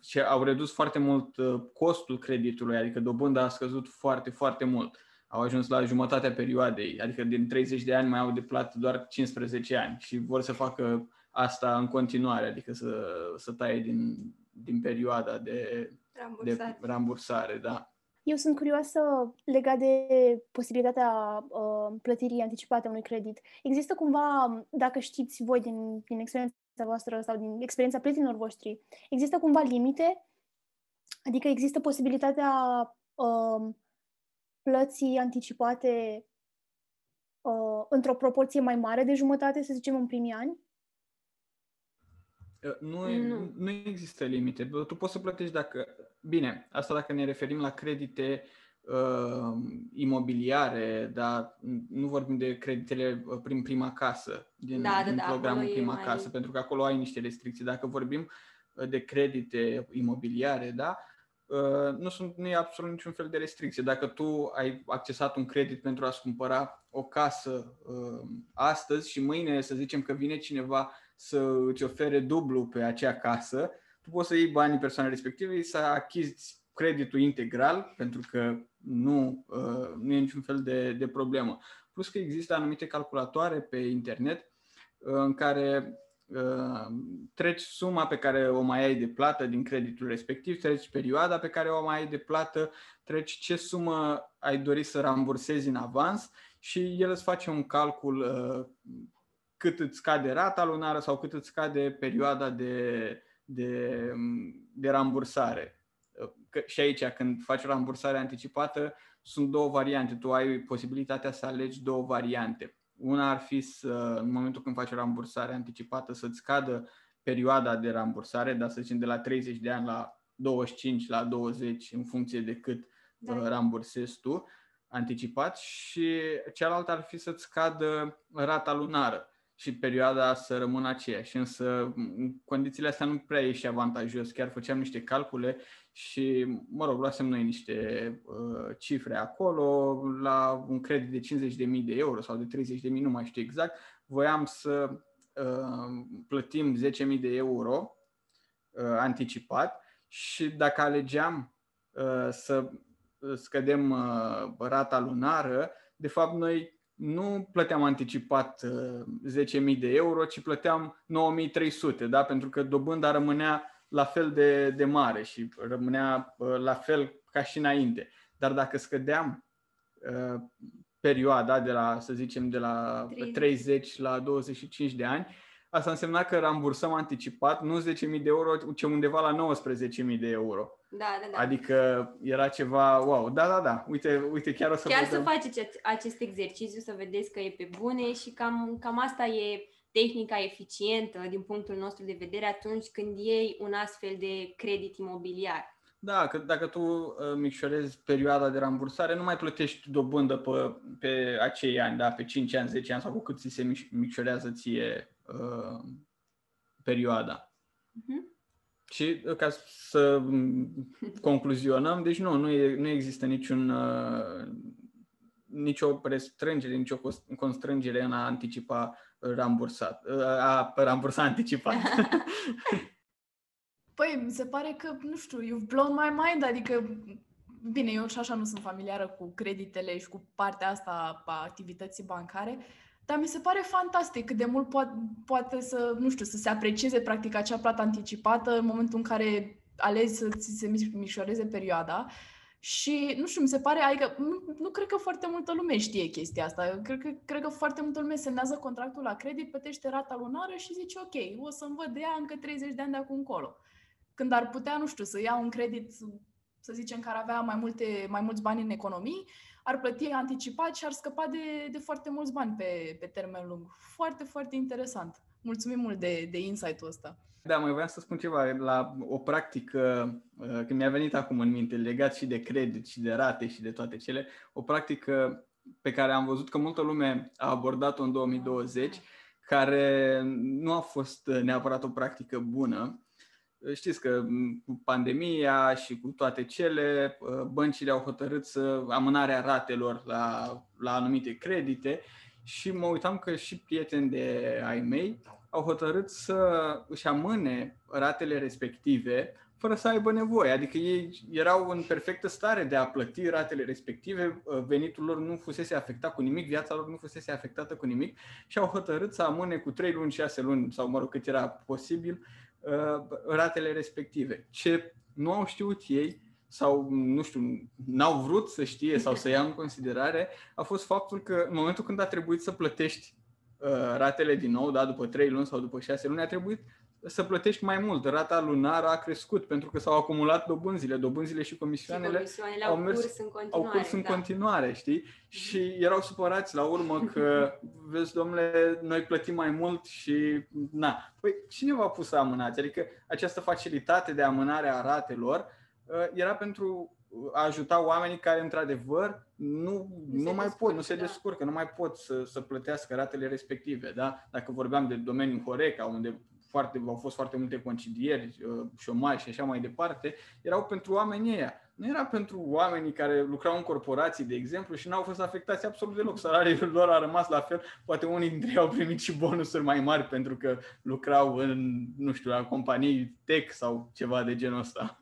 și au redus foarte mult uh, costul creditului, adică dobânda a scăzut foarte, foarte mult. Au ajuns la jumătatea perioadei, adică din 30 de ani mai au de plată doar 15 ani și vor să facă asta în continuare, adică să, să taie din, din perioada de rambursare. de rambursare. Da. Eu sunt curioasă legat de posibilitatea uh, plătirii anticipate a unui credit. Există cumva, dacă știți voi din, din experiența voastră sau din experiența prietenilor voștri, există cumva limite? Adică există posibilitatea uh, plății anticipate uh, într-o proporție mai mare de jumătate, să zicem, în primii ani? Uh, nu, nu. nu există limite. Tu poți să plătești dacă. Bine, asta dacă ne referim la credite uh, imobiliare, dar nu vorbim de creditele uh, prin prima casă, din, da, da, din da, programul prima mai... casă, pentru că acolo ai niște restricții. Dacă vorbim uh, de credite imobiliare, da, uh, nu, sunt, nu e absolut niciun fel de restricție. Dacă tu ai accesat un credit pentru a-ți cumpăra o casă uh, astăzi și mâine să zicem că vine cineva să îți ofere dublu pe acea casă, tu poți să iei banii persoanei respective, să achizi creditul integral, pentru că nu, uh, nu e niciun fel de, de problemă. Plus că există anumite calculatoare pe internet uh, în care uh, treci suma pe care o mai ai de plată din creditul respectiv, treci perioada pe care o mai ai de plată, treci ce sumă ai dori să rambursezi în avans și el îți face un calcul cât îți scade rata lunară sau cât îți scade perioada de, de, de rambursare că și aici, când faci o rambursare anticipată, sunt două variante. Tu ai posibilitatea să alegi două variante. Una ar fi să, în momentul când faci o rambursare anticipată, să-ți scadă perioada de rambursare, dar să zicem de la 30 de ani la 25, la 20, în funcție de cât da. Uh, rambursezi tu anticipat și cealaltă ar fi să-ți scadă rata lunară și perioada să rămână aceeași. Însă, în condițiile astea nu prea e și avantajos. Chiar făceam niște calcule și, mă rog, luasem noi niște uh, cifre acolo, la un credit de 50.000 de euro sau de 30.000, nu mai știu exact, voiam să uh, plătim 10.000 de euro uh, anticipat și dacă alegeam uh, să scădem uh, rata lunară, de fapt noi nu plăteam anticipat uh, 10.000 de euro, ci plăteam 9.300, da? pentru că dobânda rămânea la fel de, de mare și rămânea uh, la fel ca și înainte. Dar dacă scădeam uh, perioada de la, să zicem, de la 30, 30 la 25 de ani, asta însemna că rambursăm anticipat nu 10.000 de euro, ci undeva la 19.000 de euro. Da, da, da. Adică era ceva, wow, da, da, da, uite, uite chiar o să Chiar vedem. să faceți acest exercițiu, să vedeți că e pe bune și cam, cam asta e tehnica eficientă din punctul nostru de vedere atunci când iei un astfel de credit imobiliar. Da, că dacă tu uh, micșorezi perioada de rambursare, nu mai plătești dobândă pe, pe acei ani, da, pe 5 ani, 10 ani sau cu cât ți se micșorează ție uh, perioada. Uh-huh. Și uh, ca să concluzionăm, deci nu, nu, e, nu există niciun, uh, nicio restrângere, nicio constrângere în a anticipa rambursat, uh, a rambursa anticipat. Păi, mi se pare că, nu știu, you've blown my mind, adică, bine, eu și așa nu sunt familiară cu creditele și cu partea asta a activității bancare, dar mi se pare fantastic cât de mult poate, poate să, nu știu, să se aprecieze practic acea plată anticipată în momentul în care alegi să ți se mișoreze perioada. Și, nu știu, mi se pare, adică, nu, nu cred că foarte multă lume știe chestia asta. Cred că, cred că foarte multă lume semnează contractul la credit, plătește rata lunară și zice, ok, o să-mi văd de ea încă 30 de ani de acum încolo. Când ar putea, nu știu, să ia un credit, să zicem, care avea mai, multe, mai mulți bani în economii, ar plăti anticipat și ar scăpa de, de foarte mulți bani pe, pe termen lung. Foarte, foarte interesant. Mulțumim mult de, de insight-ul ăsta. Da, mai vreau să spun ceva. La o practică, uh, când mi-a venit acum în minte, legat și de credit și de rate și de toate cele, o practică pe care am văzut că multă lume a abordat-o în 2020, care nu a fost neapărat o practică bună, Știți că cu pandemia și cu toate cele, ă, băncile au hotărât să amânarea ratelor la, la anumite credite și mă uitam că și prieteni de ai mei au hotărât să își amâne ratele respective fără să aibă nevoie. Adică ei erau în perfectă stare de a plăti ratele respective, ă, venitul lor nu fusese afectat cu nimic, viața lor nu fusese afectată cu nimic și au hotărât să amâne cu 3 luni, 6 luni sau mă rog cât era posibil Uh, ratele respective. Ce nu au știut ei sau, nu știu, n-au vrut să știe sau să ia în considerare a fost faptul că în momentul când a trebuit să plătești uh, ratele din nou, da, după 3 luni sau după 6 luni, a trebuit să plătești mai mult. Rata lunară a crescut pentru că s-au acumulat dobânzile. Dobânzile și comisioanele, și comisioanele au, mers, curs în continuare, au curs în da. continuare, știi? Și erau supărați la urmă că, vezi, domnule, noi plătim mai mult și na. Păi cine v-a pus să amânați? Adică această facilitate de amânare a ratelor uh, era pentru a ajuta oamenii care, într-adevăr, nu, nu, nu mai pot, nu se da. descurcă, nu mai pot să, să plătească ratele respective. Da? Dacă vorbeam de domeniul Horeca, unde foarte, au fost foarte multe concedieri, uh, șomaj și așa mai departe, erau pentru oamenii ăia. Nu era pentru oamenii care lucrau în corporații, de exemplu, și n-au fost afectați absolut deloc. Salariul lor a rămas la fel. Poate unii dintre ei au primit și bonusuri mai mari pentru că lucrau în, nu știu, la companii tech sau ceva de genul ăsta.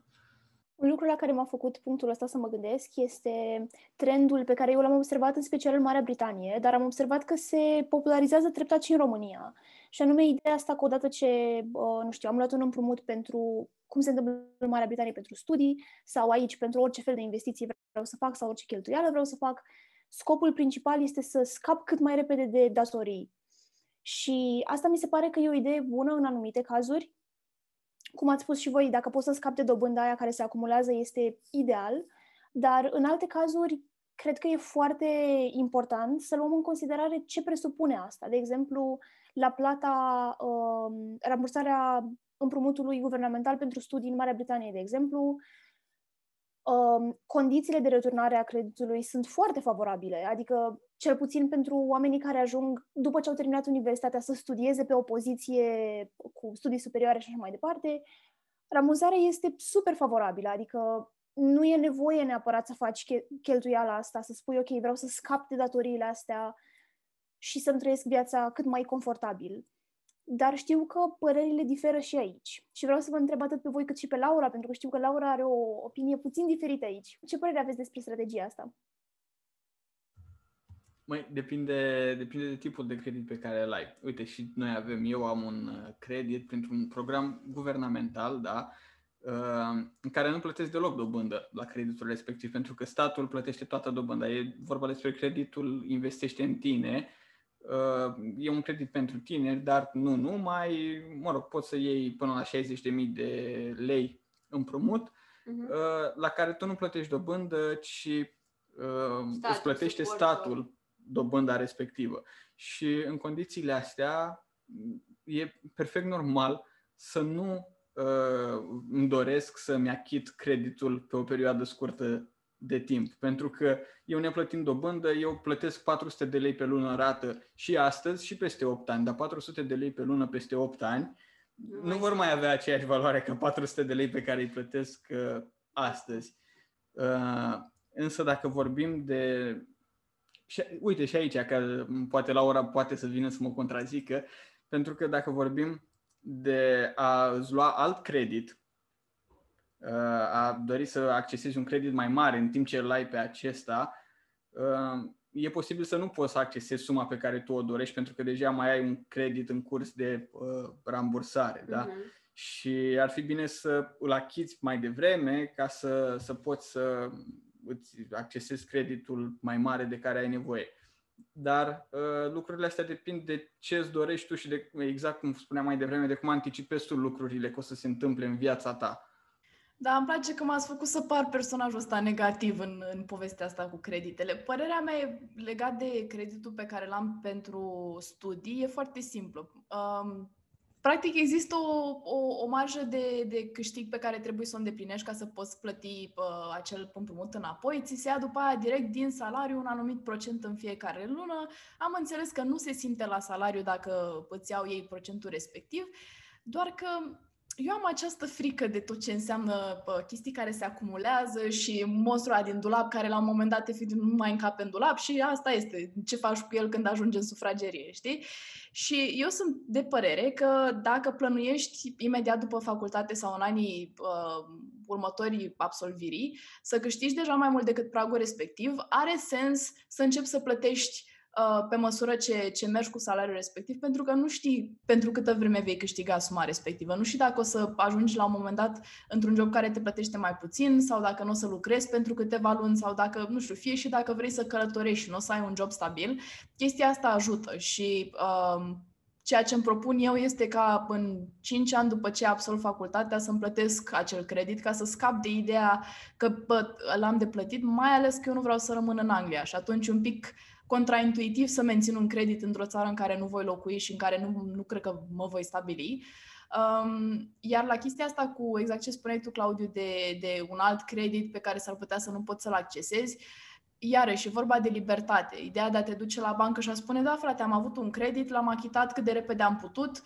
Un lucru la care m-a făcut punctul ăsta să mă gândesc este trendul pe care eu l-am observat în special în Marea Britanie, dar am observat că se popularizează treptat și în România. Și anume ideea asta că odată ce, nu știu, am luat un împrumut pentru cum se întâmplă în Marea Britanie pentru studii sau aici pentru orice fel de investiție vreau să fac sau orice cheltuială vreau să fac, scopul principal este să scap cât mai repede de datorii. Și asta mi se pare că e o idee bună în anumite cazuri, cum ați spus și voi, dacă poți să scapi de dobânda aia care se acumulează, este ideal, dar în alte cazuri cred că e foarte important să luăm în considerare ce presupune asta. De exemplu, la plata, uh, rambursarea împrumutului guvernamental pentru studii în Marea Britanie, de exemplu, uh, condițiile de returnare a creditului sunt foarte favorabile, adică cel puțin pentru oamenii care ajung după ce au terminat universitatea să studieze pe o poziție cu studii superioare și așa mai departe, rambursarea este super favorabilă, adică nu e nevoie neapărat să faci cheltuiala asta, să spui, ok, vreau să scap de datoriile astea și să-mi trăiesc viața cât mai confortabil. Dar știu că părerile diferă și aici. Și vreau să vă întreb atât pe voi cât și pe Laura, pentru că știu că Laura are o opinie puțin diferită aici. Ce părere aveți despre strategia asta? Mai depinde, depinde de tipul de credit pe care îl ai. Uite, și noi avem, eu am un uh, credit pentru un program guvernamental, da, uh, în care nu plătesc deloc dobândă la creditul respectiv, pentru că statul plătește toată dobânda. E vorba despre creditul investește în tine, uh, e un credit pentru tineri, dar nu numai, mă rog, poți să iei până la 60.000 de lei împrumut, uh-huh. la care tu nu plătești dobândă, ci statul, îți plătește statul dobânda respectivă. Și în condițiile astea, e perfect normal să nu uh, îmi doresc să-mi achit creditul pe o perioadă scurtă de timp. Pentru că eu neplătind dobândă, eu plătesc 400 de lei pe lună rată și astăzi și peste 8 ani, dar 400 de lei pe lună peste 8 ani nu, nu vor mai avea aceeași valoare ca 400 de lei pe care îi plătesc uh, astăzi. Uh, însă dacă vorbim de... Și, uite și aici, că poate Laura poate să vină să mă contrazică, pentru că dacă vorbim de a îți lua alt credit, uh, a dori să accesezi un credit mai mare în timp ce îl ai pe acesta, uh, e posibil să nu poți să accesezi suma pe care tu o dorești pentru că deja mai ai un credit în curs de uh, rambursare. Uh-huh. Da? Mhm. Și ar fi bine să îl achizi mai devreme ca să, să poți să îți accesezi creditul mai mare de care ai nevoie. Dar uh, lucrurile astea depind de ce îți dorești tu și de, exact cum spuneam mai devreme, de cum anticipezi tu lucrurile că o să se întâmple în viața ta. Da, îmi place că m-ați făcut să par personajul ăsta negativ în, în povestea asta cu creditele. Părerea mea e legat de creditul pe care l-am pentru studii e foarte simplu. Um, practic există o, o, o marjă de, de câștig pe care trebuie să o îndeplinești ca să poți plăti uh, acel împrumut înapoi. Ți se ia după aia direct din salariu un anumit procent în fiecare lună. Am înțeles că nu se simte la salariu dacă îți iau ei procentul respectiv, doar că eu am această frică de tot ce înseamnă bă, chestii care se acumulează și monstrul din dulap care la un moment dat efectiv nu mai încape în dulap și asta este ce faci cu el când ajunge în sufragerie, știi? Și eu sunt de părere că dacă plănuiești imediat după facultate sau în anii uh, următorii absolvirii să câștigi deja mai mult decât pragul respectiv, are sens să începi să plătești Uh, pe măsură ce, ce mergi cu salariul respectiv, pentru că nu știi pentru câtă vreme vei câștiga suma respectivă. Nu știi dacă o să ajungi la un moment dat într-un job care te plătește mai puțin sau dacă nu o să lucrezi pentru câteva luni sau dacă, nu știu, fie și dacă vrei să călătorești și nu o să ai un job stabil. Chestia asta ajută și uh, ceea ce îmi propun eu este ca în 5 ani după ce absolv facultatea să-mi plătesc acel credit ca să scap de ideea că bă, l-am de plătit, mai ales că eu nu vreau să rămân în Anglia și atunci un pic contraintuitiv să mențin un credit într-o țară în care nu voi locui și în care nu, nu cred că mă voi stabili. Um, iar la chestia asta cu exact ce spuneai tu, Claudiu, de, de un alt credit pe care s-ar putea să nu poți să-l accesezi, iarăși e vorba de libertate. Ideea de a te duce la bancă și a spune, da, frate, am avut un credit, l-am achitat cât de repede am putut,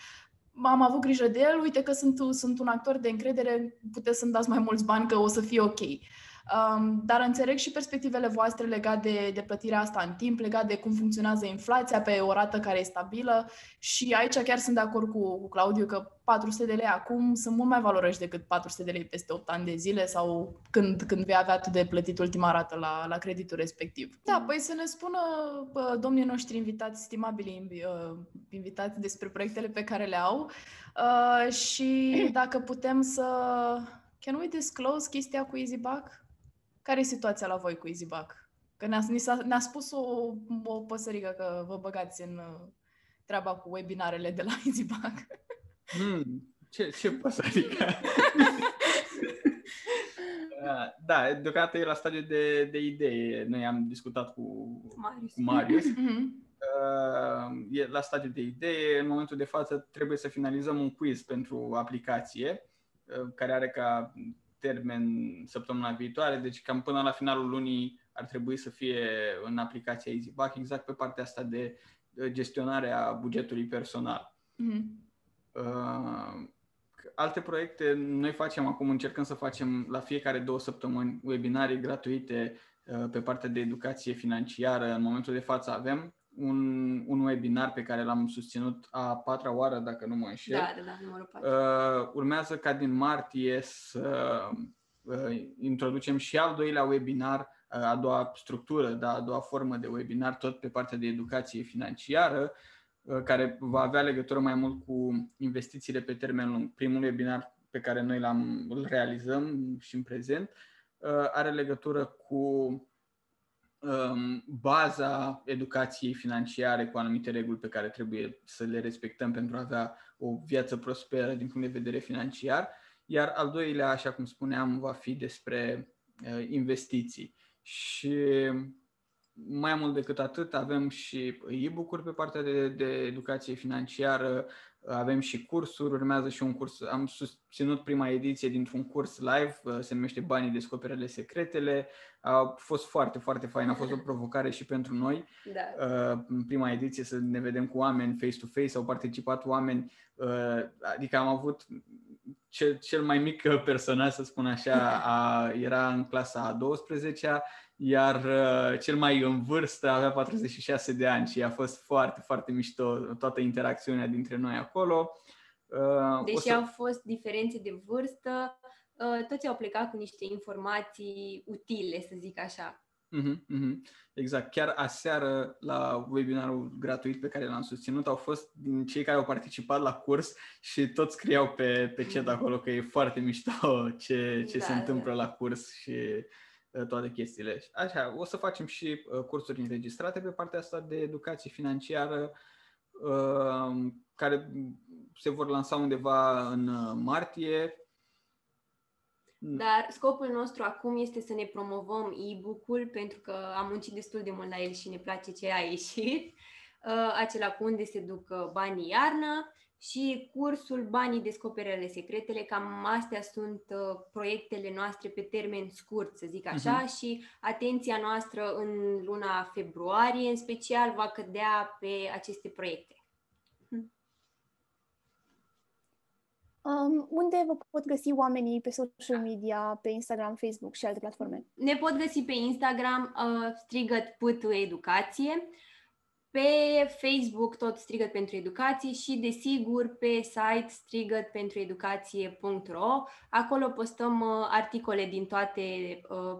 am avut grijă de el, uite că sunt, sunt un actor de încredere, puteți să-mi dați mai mulți bani că o să fie ok. Um, dar înțeleg și perspectivele voastre legate de, de plătirea asta în timp, legat de cum funcționează inflația pe o rată care e stabilă și aici chiar sunt de acord cu, cu Claudiu că 400 de lei acum sunt mult mai valoroși decât 400 de lei peste 8 ani de zile sau când, când vei avea tu de plătit ultima rată la, la creditul respectiv. Da, păi să ne spună pă, domnii noștri invitați, stimabili uh, invitați despre proiectele pe care le au uh, și dacă putem să... Can we disclose chestia cu EasyBack? Care e situația la voi cu EasyBack? Că ne-a, ne-a spus o, o păsărică că vă băgați în uh, treaba cu webinarele de la EasyBack. Mm, ce, ce păsărică? da, deocamdată e la stadiu de, de idee. Noi am discutat cu Marius. Cu Marius. Mm-hmm. Uh, e la stadiu de idee. În momentul de față trebuie să finalizăm un quiz pentru aplicație uh, care are ca termen săptămâna viitoare, deci cam până la finalul lunii ar trebui să fie în aplicația EasyBack, exact pe partea asta de gestionare a bugetului personal. Mm-hmm. Uh, alte proiecte noi facem acum, încercăm să facem la fiecare două săptămâni webinarii gratuite uh, pe partea de educație financiară. În momentul de față avem un, un webinar pe care l-am susținut a patra oară, dacă nu mă înșel. Da, da, da, numărul patru. Uh, urmează ca din martie să uh, introducem și al doilea webinar, uh, a doua structură, da, a doua formă de webinar, tot pe partea de educație financiară, uh, care va avea legătură mai mult cu investițiile pe termen lung. Primul webinar pe care noi l-am, îl realizăm și în prezent uh, are legătură cu um, baza educației financiare cu anumite reguli pe care trebuie să le respectăm pentru a avea o viață prosperă din punct de vedere financiar. Iar al doilea, așa cum spuneam, va fi despre uh, investiții. Și mai mult decât atât, avem și e-book-uri pe partea de, de educație financiară, avem și cursuri, urmează și un curs. Am susținut prima ediție dintr-un curs live, uh, se numește Banii descoperele secretele. A fost foarte, foarte fain, a fost o provocare și pentru noi. Da. Uh, în prima ediție să ne vedem cu oameni face-to-face, au participat oameni, uh, adică am avut cel, cel mai mic personaj, să spun așa, a, era în clasa a 12-a, iar uh, cel mai în vârstă avea 46 de ani și a fost foarte, foarte mișto toată interacțiunea dintre noi acolo. Uh, Deși să... au fost diferențe de vârstă, uh, toți au plecat cu niște informații utile, să zic așa. Mm-hmm, mm-hmm. Exact. Chiar aseară, la webinarul gratuit pe care l-am susținut, au fost din cei care au participat la curs și toți scriau pe, pe chat acolo că e foarte mișto ce, ce da, se întâmplă da. la curs și Uh, toate chestiile. Așa, o să facem și uh, cursuri înregistrate pe partea asta de educație financiară, uh, care se vor lansa undeva în martie. Dar scopul nostru acum este să ne promovăm e-book-ul pentru că am muncit destul de mult la el și ne place ce a ieșit. Acela cu unde se duc banii iarnă și cursul Banii descoperele secretele, cam astea sunt uh, proiectele noastre pe termen scurt, să zic așa, uh-huh. și atenția noastră în luna februarie, în special, va cădea pe aceste proiecte. Um, unde vă pot găsi oamenii pe social media, pe Instagram, Facebook și alte platforme? Ne pot găsi pe Instagram uh, strigăt putu educație. Pe Facebook tot Strigăt pentru Educație și, desigur, pe site strigătpentureducație.ro. Acolo postăm uh, articole din toate uh,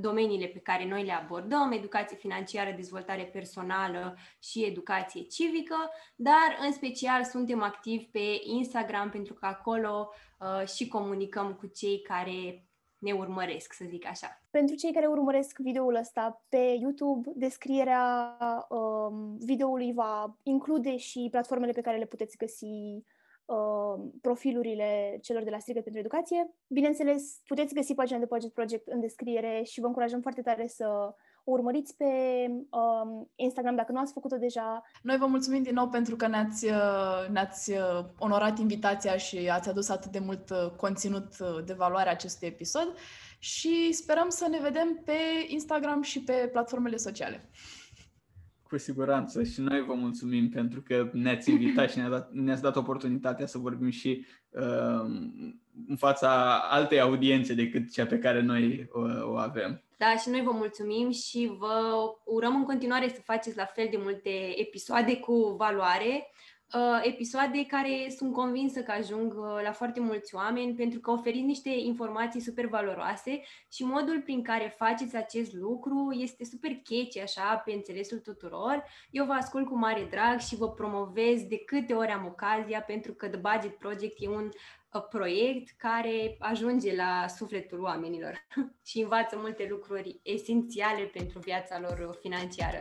domeniile pe care noi le abordăm, educație financiară, dezvoltare personală și educație civică, dar în special suntem activi pe Instagram pentru că acolo uh, și comunicăm cu cei care ne urmăresc, să zic așa. Pentru cei care urmăresc videoul ăsta pe YouTube, descrierea um, videoului va include și platformele pe care le puteți găsi uh, profilurile celor de la Strigăt pentru Educație. Bineînțeles, puteți găsi pagina de Budget Project în descriere și vă încurajăm foarte tare să o urmăriți pe um, Instagram dacă nu ați făcut-o deja. Noi vă mulțumim din nou pentru că ne-ați, uh, ne-ați uh, onorat invitația și ați adus atât de mult uh, conținut de valoare acestui episod și sperăm să ne vedem pe Instagram și pe platformele sociale. Cu siguranță și noi vă mulțumim pentru că ne-ați invitat și ne-ați dat, ne dat oportunitatea să vorbim și uh, în fața altei audiențe decât cea pe care noi o, o avem. Da, și noi vă mulțumim și vă urăm în continuare să faceți la fel de multe episoade cu valoare, uh, episoade care sunt convinsă că ajung uh, la foarte mulți oameni pentru că oferiți niște informații super valoroase și modul prin care faceți acest lucru este super catchy așa pe înțelesul tuturor. Eu vă ascult cu mare drag și vă promovez de câte ori am ocazia pentru că The Budget Project e un proiect care ajunge la sufletul oamenilor și învață multe lucruri esențiale pentru viața lor financiară.